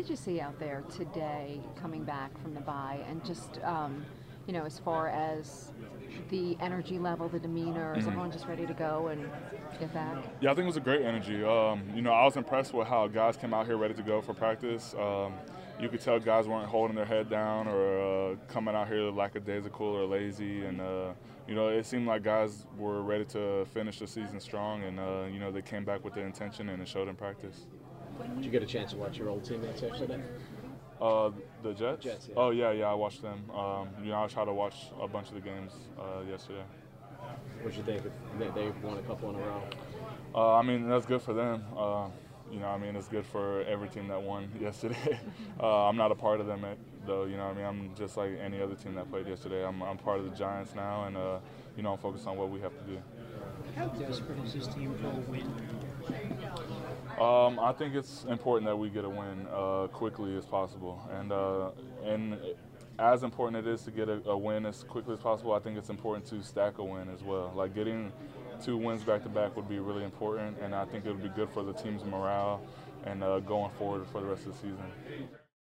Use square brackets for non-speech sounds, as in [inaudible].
did you see out there today coming back from the bye and just, um, you know, as far as the energy level, the demeanor, is Mhm. everyone just ready to go and get back? Yeah, I think it was a great energy. Um, you know, I was impressed with how guys came out here ready to go for practice. Um, you could tell guys weren't holding their head down or uh, coming out here lackadaisical or lazy. And, uh, you know, it seemed like guys were ready to finish the season strong. And, uh, you know, they came back with the intention and it showed in practice. Did you get a chance to watch your old teammates yesterday? Uh, the Jets? Jets, yeah. Oh, yeah, yeah, I watched them. Um, you know, I tried to watch a bunch of the games uh, yesterday. What you think? They, they won a couple in a row. Uh, I mean, that's good for them. Uh, you know, I mean, it's good for every team that won [laughs] yesterday. [laughs] uh, I'm not a part of them, eh, though. You know, I mean, I'm just like any other team that played yesterday. I'm, I'm part of the Giants now, and uh, you know, I'm focused on what we have to do. How desperate is this team for a win? Um, I think it's important that we get a win uh, quickly as possible, and uh, and as important it is to get a, a win as quickly as possible. I think it's important to stack a win as well. Like getting two wins back to back would be really important, and I think it would be good for the team's morale and uh, going forward for the rest of the season.